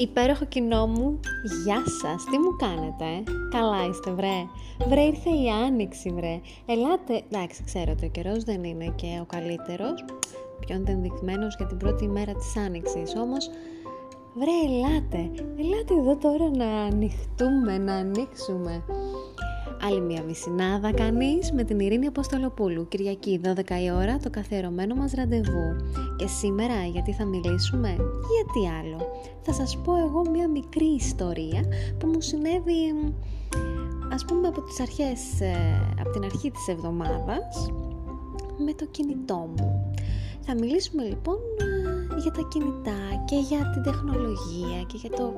Υπέροχο κοινό μου, γεια σας, τι μου κάνετε, ε; καλά είστε βρε, βρε ήρθε η άνοιξη βρε, ελάτε, εντάξει ξέρω ότι ο καιρός δεν είναι και ο καλύτερος, πιο ενδεδειγμένος για την πρώτη μέρα της άνοιξης, όμως βρε ελάτε, ελάτε εδώ τώρα να ανοιχτούμε, να ανοίξουμε. Άλλη μια μισινάδα κανείς με την Ειρήνη Αποστολοπούλου, Κυριακή 12 η ώρα, το καθιερωμένο μας ραντεβού. Και σήμερα γιατί θα μιλήσουμε, γιατί άλλο; Θα σας πω εγώ μια μικρή ιστορία που μου συνέβη ας πούμε από τις αρχές, ε, από την αρχή της εβδομάδας με το κινητό μου. Θα μιλήσουμε λοιπόν ε, για τα κινητά και για την τεχνολογία και για το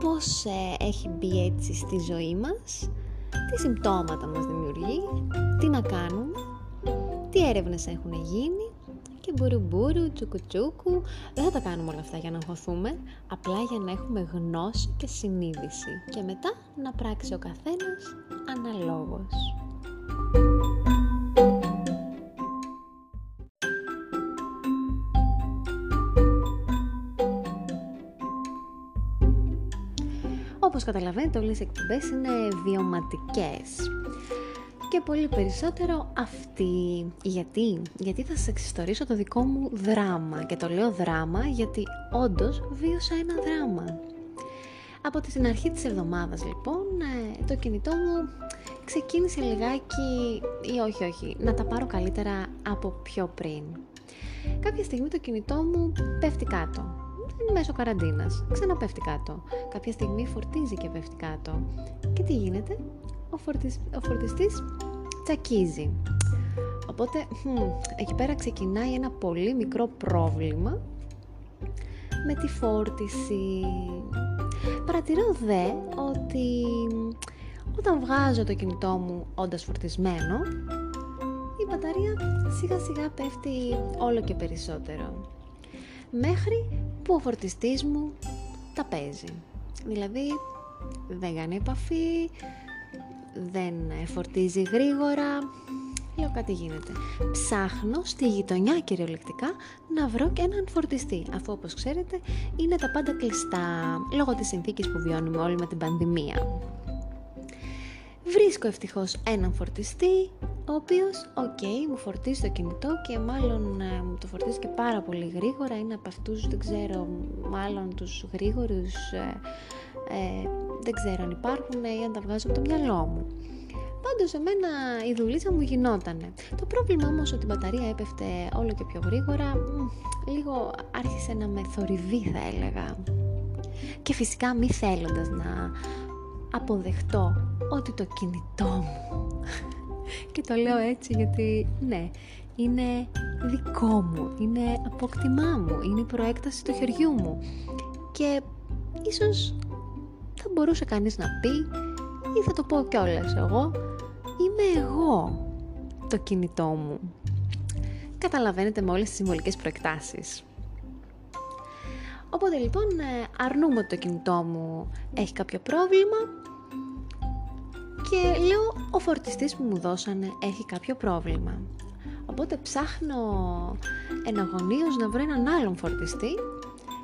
πώς ε, έχει μπει έτσι στη ζωή μας τι συμπτώματα μας δημιουργεί, τι να κάνουμε, τι έρευνες έχουν γίνει και μπουρου τσουκουτσούκου. Δεν θα τα κάνουμε όλα αυτά για να αγχωθούμε, απλά για να έχουμε γνώση και συνείδηση και μετά να πράξει ο καθένας αναλόγως. Όπως καταλαβαίνετε όλες οι εκπομπές είναι βιωματικές και πολύ περισσότερο αυτή. Γιατί; Γιατί θα σας εξιστορήσω το δικό μου δράμα και το λέω δράμα γιατί όντως βίωσα ένα δράμα. Από την αρχή της εβδομάδας λοιπόν ε, το κινητό μου ξεκίνησε λιγάκι ή όχι όχι να τα πάρω καλύτερα από πιο πριν. Κάποια στιγμή το κινητό μου πέφτει κάτω μέσω καραντίνας. Ξαναπέφτει κάτω. Κάποια στιγμή φορτίζει και πέφτει κάτω. Και τι γίνεται; Ο, φορτισ... ο φορτιστής τσακίζει. Οπότε, εκεί πέρα ξεκινάει ένα πολύ μικρό πρόβλημα με τη φόρτιση. Παρατηρώ δε ότι όταν βγάζω το κινητό μου όντας φορτισμένο, η μπαταρία σιγά σιγά πέφτει όλο και περισσότερο. Μέχρι που ο φορτιστής μου τα παίζει. Δηλαδή δεν κάνει επαφή, δεν φορτίζει γρήγορα, λέω κάτι γίνεται. Ψάχνω στη γειτονιά κυριολεκτικά να βρω και έναν φορτιστή, αφού όπως ξέρετε είναι τα πάντα κλειστά, λόγω της συνθήκης που βιώνουμε όλοι με την πανδημία. Βρίσκω ευτυχώς έναν φορτιστή, ο οποίος, οκ, μου φορτίζει το κινητό και μάλλον ε, μου το φορτίζει και πάρα πολύ γρήγορα, είναι από αυτούς, δεν ξέρω, μάλλον τους γρήγορους, ε, ε, δεν ξέρω αν υπάρχουν ή αν τα βγάζω από το μυαλό μου. Πάντως εμένα η δουλίτσα μου γινότανε. Το πρόβλημα όμως ότι η μπαταρία έπεφτε όλο και πιο γρήγορα, λίγο άρχισε να με θορυβεί θα έλεγα. Και φυσικά μη θέλοντας να αποδεχτώ ότι το κινητό μου και το λέω έτσι γιατί ναι είναι δικό μου, είναι απόκτημά μου, είναι η προέκταση του χεριού μου. Και ίσως θα μπορούσε κανείς να πει ή θα το πω κιόλας εγώ είμαι εγώ το κινητό μου. Καταλαβαίνετε με όλες τις συμβολικές προεκτάσεις. Οπότε λοιπόν ε, αρνούμε ότι το κινητό μου έχει κάποιο πρόβλημα και λέω ο φορτιστής που μου δώσανε έχει κάποιο πρόβλημα. Οπότε ψάχνω εναγωνίως να βρω έναν άλλον φορτιστή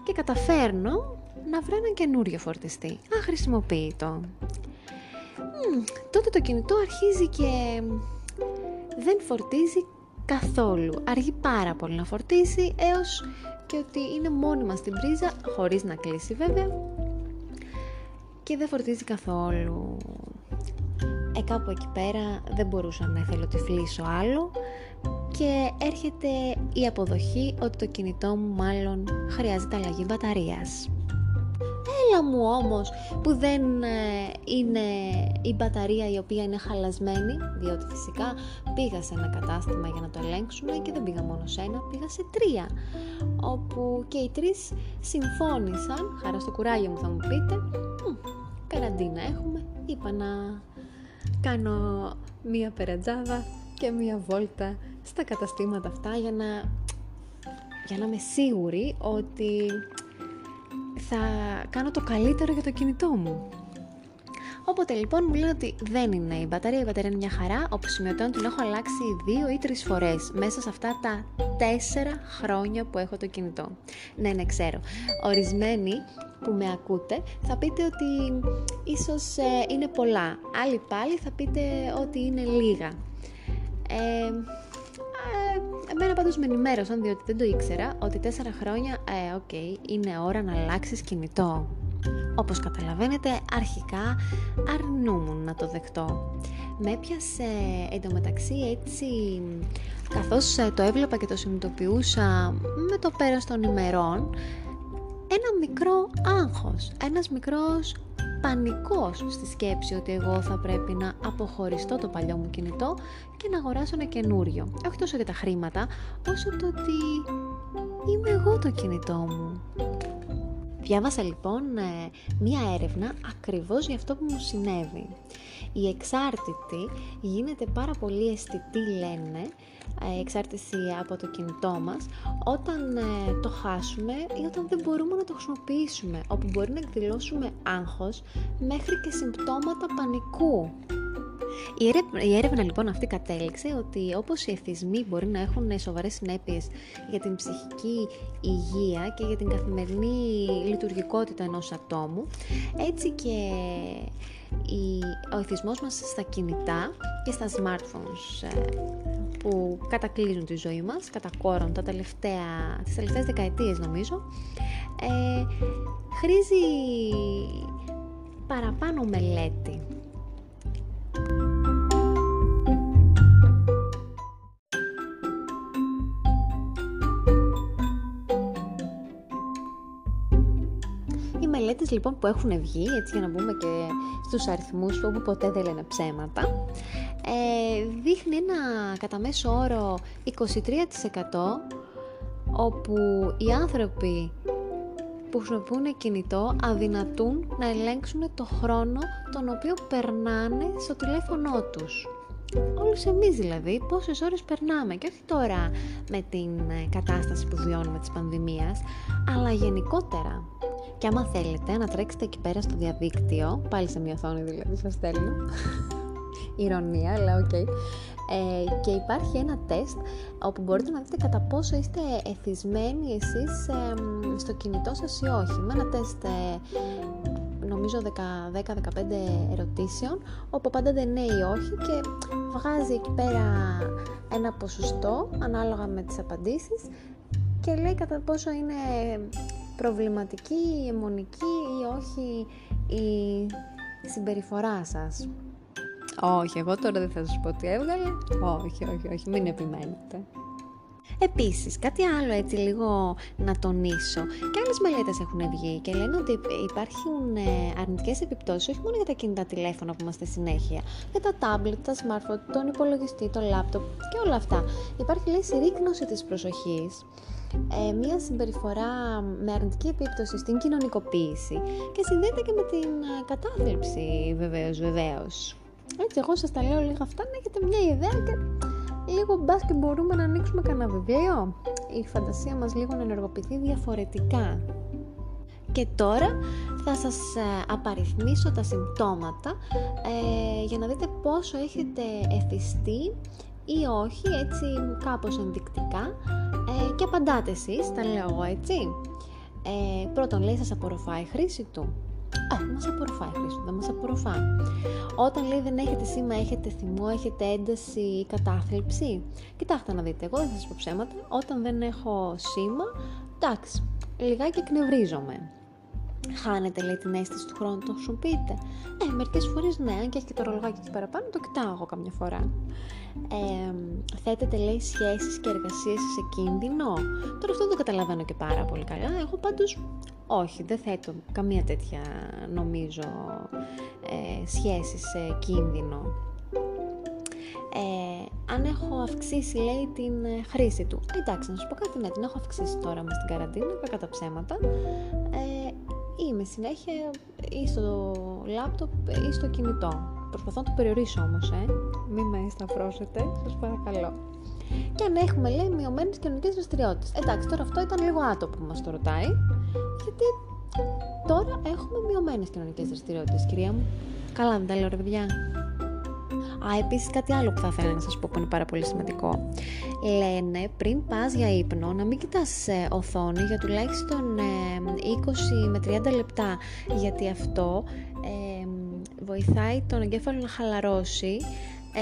και καταφέρνω να βρω έναν καινούριο φορτιστή, αχρησιμοποιητό. Μ, τότε το κινητό αρχίζει και δεν φορτίζει καθόλου. Αργεί πάρα πολύ να φορτίσει έως και ότι είναι μόνιμα στην πρίζα, χωρίς να κλείσει βέβαια και δεν φορτίζει καθόλου. Ε, κάπου εκεί πέρα δεν μπορούσα να εθελοτυφλήσω άλλο και έρχεται η αποδοχή ότι το κινητό μου μάλλον χρειάζεται αλλαγή μπαταρίας. Έλα μου όμως που δεν ε, είναι η μπαταρία η οποία είναι χαλασμένη, διότι φυσικά πήγα σε ένα κατάστημα για να το ελέγξουμε και δεν πήγα μόνο σε ένα, πήγα σε τρία, όπου και οι τρεις συμφώνησαν, χαρά στο κουράγιο μου θα μου πείτε, καραντίνα έχουμε, είπα να κάνω μία περατζάδα και μία βόλτα στα καταστήματα αυτά για να, για να είμαι σίγουρη ότι θα κάνω το καλύτερο για το κινητό μου. Όποτε λοιπόν μου λένε ότι δεν είναι η μπαταρία, η μπαταρία είναι μια χαρά, όπου σημειωτέον την έχω αλλάξει δύο ή τρεις φορές μέσα σε αυτά τα τέσσερα χρόνια που έχω το κινητό. Ναι, ναι, ξέρω. Ορισμένοι που με ακούτε θα πείτε ότι ίσως ε, είναι πολλά. Άλλοι πάλι θα πείτε ότι είναι λίγα. Ε, ε, εμένα πάντως με ενημέρωσαν διότι δεν το ήξερα ότι τέσσερα χρόνια, ε, οκ, είναι ώρα να αλλάξεις κινητό. Όπως καταλαβαίνετε, αρχικά αρνούμουν να το δεχτώ. Με έπιασε εντωμεταξύ έτσι, καθώς ε, το έβλεπα και το συνειδητοποιούσα με το πέρας των ημερών, ένα μικρό άγχος, ένας μικρός πανικός στη σκέψη ότι εγώ θα πρέπει να αποχωριστώ το παλιό μου κινητό και να αγοράσω ένα καινούριο. Όχι τόσο για τα χρήματα, όσο το ότι είμαι εγώ το κινητό μου. Διάβασα λοιπόν ε, μία έρευνα ακριβώς για αυτό που μου συνέβη. Η εξάρτητη γίνεται πάρα πολύ αισθητή λένε, ε, εξάρτηση από το κινητό μας, όταν ε, το χάσουμε ή όταν δεν μπορούμε να το χρησιμοποιήσουμε, όπου μπορεί να εκδηλώσουμε άγχος μέχρι και συμπτώματα πανικού. Η έρευνα, λοιπόν αυτή κατέληξε ότι όπως οι εθισμοί μπορεί να έχουν σοβαρές συνέπειες για την ψυχική υγεία και για την καθημερινή λειτουργικότητα ενός ατόμου, έτσι και ο εθισμός μας στα κινητά και στα smartphones ε, που κατακλείζουν τη ζωή μας, κατακόρων τα τελευταία, τις τελευταίες δεκαετίες νομίζω, ε, χρήζει παραπάνω μελέτη λοιπόν που έχουν βγει, έτσι για να μπούμε και στους αριθμούς όπου ποτέ δεν λένε ψέματα, ε, δείχνει ένα κατά μέσο όρο 23% όπου οι άνθρωποι που χρησιμοποιούν κινητό αδυνατούν να ελέγξουν το χρόνο τον οποίο περνάνε στο τηλέφωνό τους. Όλοι εμείς δηλαδή πόσες ώρες περνάμε και όχι τώρα με την ε, κατάσταση που βιώνουμε της πανδημίας αλλά γενικότερα και άμα θέλετε να τρέξετε εκεί πέρα στο διαδίκτυο, πάλι σε μια οθόνη δηλαδή σας στέλνω, ειρωνεία, αλλά ok, okay. ε, και υπάρχει ένα τεστ όπου μπορείτε να δείτε κατά πόσο είστε εθισμένοι εσείς ε, στο κινητό σας ή όχι. Με ένα τεστ ε, νομίζω 10-15 ερωτήσεων, όπου πάντα δεν ναι ή όχι και βγάζει εκεί πέρα ένα ποσοστό ανάλογα με τις απαντήσεις και λέει κατά πόσο είναι προβληματική, αιμονική ή όχι η συμπεριφορά σας; Όχι, εγώ τώρα δεν θα σας πω τι έβγαλε. Όχι, όχι, όχι, μην επιμένετε. Επίσης, κάτι άλλο έτσι λίγο να τονίσω. Και άλλες μελέτες έχουν βγει και λένε ότι υπάρχουν ε, αρνητικές επιπτώσεις όχι μόνο για τα κινητά τηλέφωνα που είμαστε συνέχεια, για τα tablet, τα smartphone, τον υπολογιστή, το laptop και όλα αυτά. Υπάρχει λέει συρρήκνωση της προσοχής ε, μια συμπεριφορά με αρνητική επίπτωση στην κοινωνικοποίηση και συνδέεται και με την ε, κατάθλιψη βεβαίως, βεβαίως. Έτσι, εγώ σας τα λέω λίγα αυτά να έχετε μια ιδέα και λίγο μπας και μπορούμε να ανοίξουμε κανένα βιβλίο. Η φαντασία μας λίγο να ενεργοποιηθεί διαφορετικά. Και τώρα θα σας ε, απαριθμίσω τα συμπτώματα ε, για να δείτε πόσο έχετε εθιστεί ή όχι, έτσι κάπως ενδεικτικά ε, και απαντάτε εσείς, τα λέω εγώ έτσι. Ε, πρώτον λέει σας απορροφάει η χρήση του. Α, μας απορροφάει η χρήση του, δεν μας απορροφά. Όταν λέει δεν έχετε σήμα, έχετε θυμό, έχετε ένταση ή κατάθλιψη. Κοιτάξτε να δείτε, εγώ δεν θα σας πω ψέματα, όταν δεν έχω σήμα, εντάξει, λιγάκι εκνευρίζομαι. Χάνετε λέει την αίσθηση του χρόνου, το χρησιμοποιείτε. Ε, μερικές φορές ναι, αν και έχει και το ρολογάκι εκεί παραπάνω, το κοιτάω εγώ καμιά φορά. Ε, θέτετε λέει σχέσεις και εργασίες σε κίνδυνο; Τώρα αυτό δεν το καταλαβαίνω και πάρα πολύ καλά. Εγώ πάντως όχι, δεν θέτω καμία τέτοια νομίζω ε, σχέση σε κίνδυνο. Ε, αν έχω αυξήσει λέει την ε, χρήση του. Εντάξει, να σου πω κάτι, ναι, την έχω αυξήσει τώρα μες στην καραντίνα, κακά τα ψέματα. Ε, είμαι συνέχεια ή στο λάπτοπ ή στο κινητό. Προσπαθώ να το περιορίσω όμως, ε. Μην με σταυρώσετε, σας παρακαλώ. Και αν έχουμε, λέει, μειωμένες κοινωνικές δραστηριότητες. Εντάξει, τώρα αυτό ήταν λίγο άτομο που μας το ρωτάει, γιατί τώρα έχουμε μειωμένες κοινωνικές δραστηριότητες, κυρία μου. Καλά, δεν τα λέω ρε παιδιά. Α, επίσης κάτι άλλο που θα ήθελα να σας πω που είναι πάρα πολύ σημαντικό. Λένε πριν πας για ύπνο να μην κοιτάς ε, οθόνη για τουλάχιστον 20 με 30 λεπτά γιατί αυτό ε, βοηθάει τον εγκέφαλο να χαλαρώσει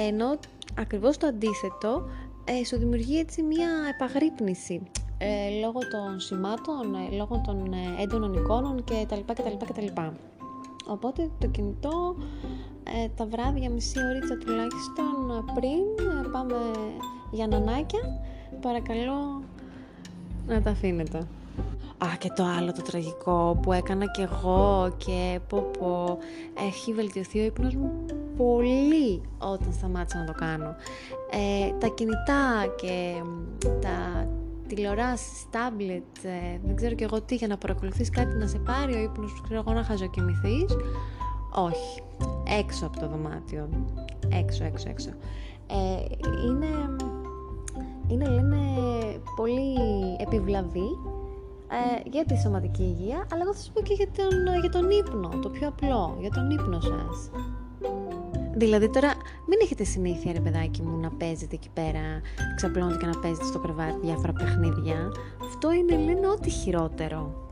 ενώ ακριβώς το αντίθετο ε, σου δημιουργεί έτσι μια επαγρύπνηση ε, λόγω των σημάτων, ε, λόγω των ε, έντονων εικόνων κτλ. Οπότε το κινητό ε, τα βράδια μισή ώριτσα τουλάχιστον πριν πάμε για νανάκια παρακαλώ να τα αφήνετε. Α, και το άλλο το τραγικό που έκανα και εγώ και πω πω έχει βελτιωθεί ο ύπνος μου πολύ όταν σταμάτησα να το κάνω. Ε, τα κινητά και τα τηλεοράσεις, τάμπλετ, ε, δεν ξέρω και εγώ τι για να παρακολουθείς κάτι να σε πάρει ο ύπνος που ξέρω εγώ να χαζοκοιμηθείς. Όχι, έξω από το δωμάτιο, έξω, έξω, έξω. Ε, είναι, είναι λένε πολύ επιβλαβή ε, για τη σωματική υγεία, αλλά εγώ θα σας πω και για τον, για τον ύπνο, το πιο απλό, για τον ύπνο σας. Δηλαδή τώρα μην έχετε συνήθεια ρε παιδάκι μου να παίζετε εκεί πέρα, ξαπλώνετε και να παίζετε στο κρεβάτι διάφορα παιχνίδια. Αυτό είναι λένε ό,τι χειρότερο.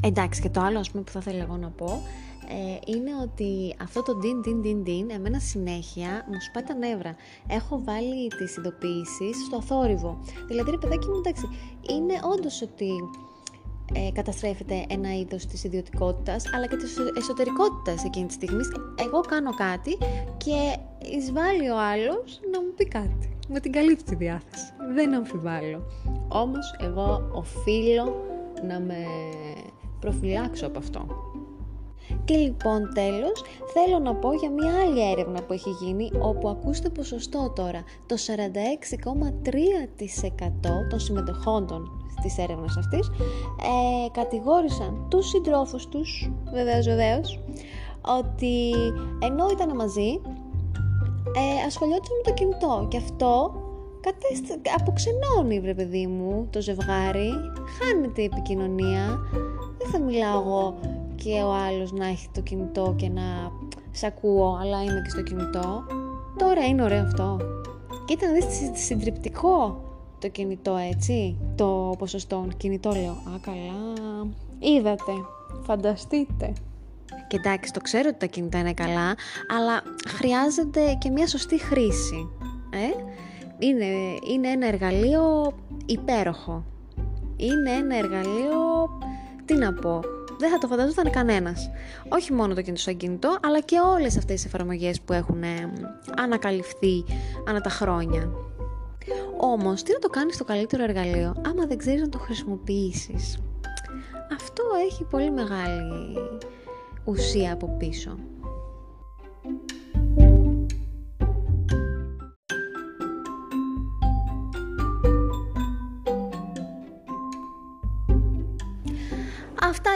Εντάξει και το άλλο ας πούμε που θα ήθελα εγώ να πω ε, είναι ότι αυτό το din din din din εμένα συνέχεια μου σπάει τα νεύρα. Έχω βάλει τις ειδοποιήσεις στο θόρυβο. Δηλαδή ρε παιδάκι μου εντάξει είναι όντως ότι ε, καταστρέφεται ένα είδος της ιδιωτικότητας αλλά και της εσωτερικότητας εκείνης της στιγμής. Εγώ κάνω κάτι και εισβάλλει ο άλλος να μου πει κάτι. Με την καλύπτει διάθεση. Δεν αμφιβάλλω. Όμως εγώ οφείλω να με προφυλάξω από αυτό. Και λοιπόν τέλος θέλω να πω για μια άλλη έρευνα που έχει γίνει όπου ακούστε ποσοστό τώρα το 46,3% των συμμετοχόντων της έρευνας αυτής ε, κατηγόρησαν τους συντρόφους τους, βεβαίως βεβαίως, ότι ενώ ήταν μαζί ε, ασχολιόντουσαν με το κινητό. Και αυτό κατέστα, αποξενώνει βρε παιδί μου το ζευγάρι, χάνεται η επικοινωνία, δεν θα μιλάω εγώ και ο άλλος να έχει το κινητό και να σ' ακούω αλλά είμαι και στο κινητό. Τώρα είναι ωραίο αυτό. Κοίτα να δεις συντριπτικό το κινητό έτσι, το ποσοστό κινητό λέω. Α, καλά, είδατε, φανταστείτε. Και εντάξει, το ξέρω ότι τα κινητά είναι καλά, αλλά χρειάζεται και μια σωστή χρήση. Ε; Είναι, είναι ένα εργαλείο υπέροχο. Είναι ένα εργαλείο, τι να πω, δεν θα το φανταζόταν κανένας. Όχι μόνο το κινητό σαν κινητό, αλλά και όλες αυτές τις εφαρμογές που έχουν ε, ανακαλυφθεί ανά τα χρόνια. Όμως, τι να το κάνεις το καλύτερο εργαλείο, άμα δεν ξέρεις να το χρησιμοποιήσεις; Αυτό έχει πολύ μεγάλη ουσία από πίσω.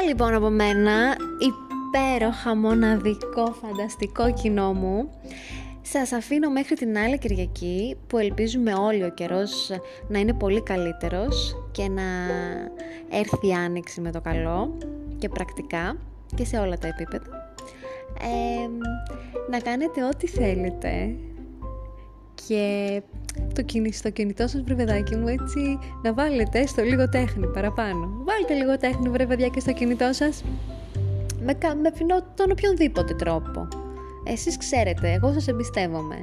Λοιπόν από μένα, υπέροχα, μοναδικό, φανταστικό κοινό μου. Σας αφήνω μέχρι την άλλη Κυριακή που ελπίζουμε όλοι ο καιρός να είναι πολύ καλύτερος και να έρθει η άνοιξη με το καλό και πρακτικά και σε όλα τα επίπεδα. να κάνετε ό,τι θέλετε και το κινητό, στο κινητό σας βρε παιδάκι μου έτσι να βάλετε στο λίγο τέχνη παραπάνω. Βάλτε λίγο τέχνη βρε παιδιά και στο κινητό σας με, με τον οποιονδήποτε τρόπο. Εσείς ξέρετε, εγώ σας εμπιστεύομαι.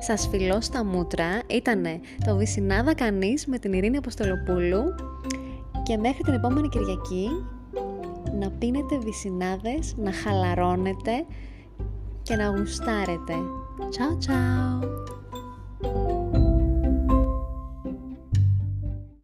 Σας φιλώ στα μούτρα, ήτανε το Βυσινάδα Κανείς με την Ειρήνη Αποστολοπούλου και μέχρι την επόμενη Κυριακή να πίνετε βυσινάδες, να χαλαρώνετε και να γουστάρετε. Ciao ciao!